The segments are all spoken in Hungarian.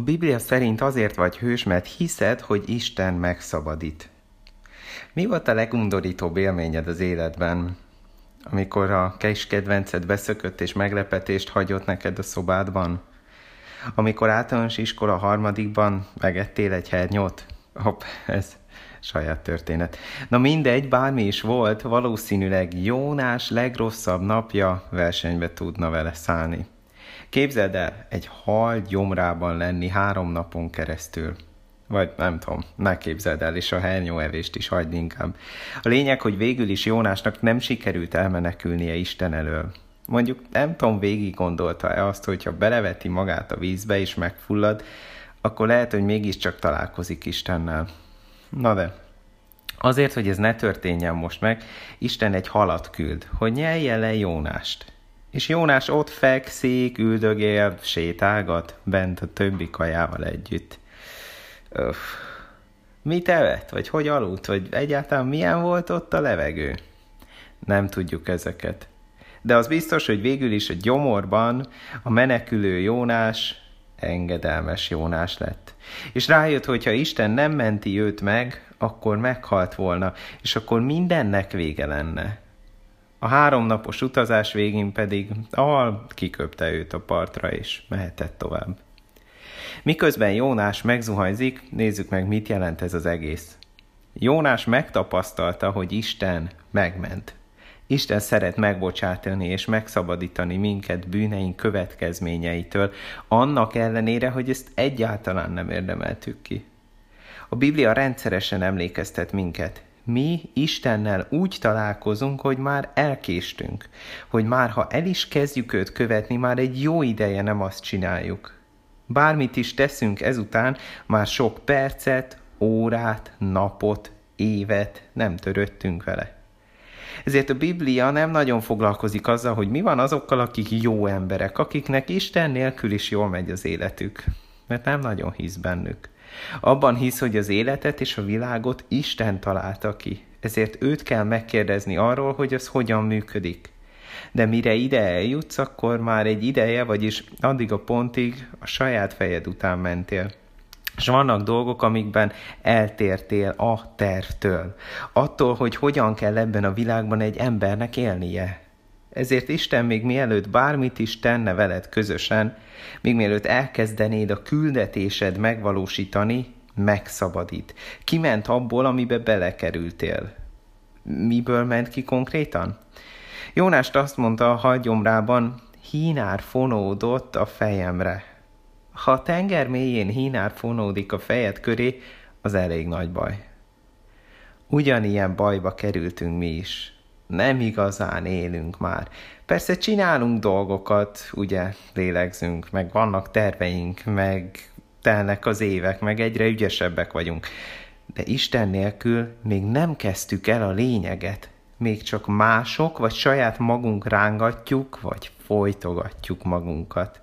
A Biblia szerint azért vagy hős, mert hiszed, hogy Isten megszabadít. Mi volt a legundorítóbb élményed az életben, amikor a kis kedvenced beszökött és meglepetést hagyott neked a szobádban? Amikor általános iskola harmadikban megettél egy hernyót? Hopp, ez saját történet. Na mindegy, bármi is volt, valószínűleg Jónás legrosszabb napja versenybe tudna vele szállni. Képzeld el, egy hal gyomrában lenni három napon keresztül. Vagy nem tudom, ne képzeld el, és a hernyóevést is hagyd inkább. A lényeg, hogy végül is Jónásnak nem sikerült elmenekülnie Isten elől. Mondjuk nem tudom, végig gondolta-e azt, hogyha beleveti magát a vízbe és megfullad, akkor lehet, hogy mégiscsak találkozik Istennel. Na de, azért, hogy ez ne történjen most meg, Isten egy halat küld, hogy nyelje le Jónást. És Jónás ott fekszik, üldögél, sétálgat, bent a többi kajával együtt. Öff. Mit evett? Vagy hogy aludt? Vagy egyáltalán milyen volt ott a levegő? Nem tudjuk ezeket. De az biztos, hogy végül is a gyomorban a menekülő Jónás engedelmes Jónás lett. És rájött, hogy ha Isten nem menti őt meg, akkor meghalt volna, és akkor mindennek vége lenne. A háromnapos utazás végén pedig Al kiköpte őt a partra, és mehetett tovább. Miközben Jónás megzuhajzik, nézzük meg, mit jelent ez az egész. Jónás megtapasztalta, hogy Isten megment. Isten szeret megbocsátani és megszabadítani minket bűneink következményeitől, annak ellenére, hogy ezt egyáltalán nem érdemeltük ki. A Biblia rendszeresen emlékeztet minket, mi Istennel úgy találkozunk, hogy már elkéstünk, hogy már ha el is kezdjük őt követni, már egy jó ideje nem azt csináljuk. Bármit is teszünk ezután, már sok percet, órát, napot, évet nem töröttünk vele. Ezért a Biblia nem nagyon foglalkozik azzal, hogy mi van azokkal, akik jó emberek, akiknek Isten nélkül is jól megy az életük, mert nem nagyon hisz bennük. Abban hisz, hogy az életet és a világot Isten találta ki, ezért őt kell megkérdezni arról, hogy az hogyan működik. De mire ide eljutsz, akkor már egy ideje, vagyis addig a pontig a saját fejed után mentél. És vannak dolgok, amikben eltértél a tervtől. Attól, hogy hogyan kell ebben a világban egy embernek élnie. Ezért Isten még mielőtt bármit is tenne veled közösen, még mielőtt elkezdenéd a küldetésed megvalósítani, megszabadít. Kiment abból, amibe belekerültél. Miből ment ki konkrétan? Jónást azt mondta a hagyomrában, hínár fonódott a fejemre. Ha a tenger mélyén hínár fonódik a fejed köré, az elég nagy baj. Ugyanilyen bajba kerültünk mi is nem igazán élünk már. Persze csinálunk dolgokat, ugye, lélegzünk, meg vannak terveink, meg telnek az évek, meg egyre ügyesebbek vagyunk. De Isten nélkül még nem kezdtük el a lényeget. Még csak mások, vagy saját magunk rángatjuk, vagy folytogatjuk magunkat.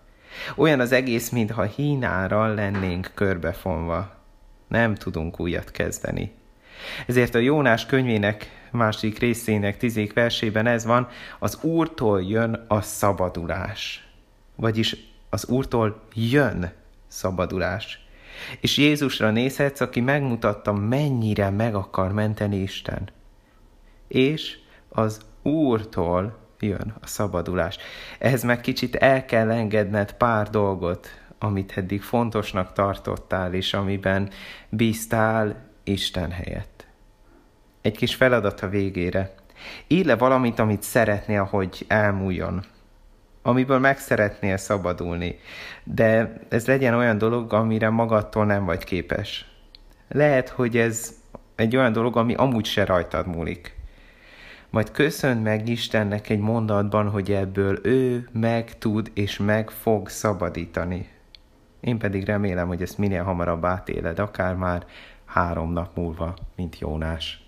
Olyan az egész, mintha hínárral lennénk körbefonva. Nem tudunk újat kezdeni. Ezért a Jónás könyvének második részének tizék versében ez van, az Úrtól jön a szabadulás. Vagyis az Úrtól jön szabadulás. És Jézusra nézhetsz, aki megmutatta, mennyire meg akar menteni Isten. És az Úrtól jön a szabadulás. Ehhez meg kicsit el kell engedned pár dolgot, amit eddig fontosnak tartottál, és amiben bíztál Isten helyett egy kis feladat a végére. Írj le valamit, amit szeretnél, hogy elmúljon. Amiből meg szeretnél szabadulni. De ez legyen olyan dolog, amire magadtól nem vagy képes. Lehet, hogy ez egy olyan dolog, ami amúgy se rajtad múlik. Majd köszönd meg Istennek egy mondatban, hogy ebből ő meg tud és meg fog szabadítani. Én pedig remélem, hogy ezt minél hamarabb átéled, akár már három nap múlva, mint Jónás.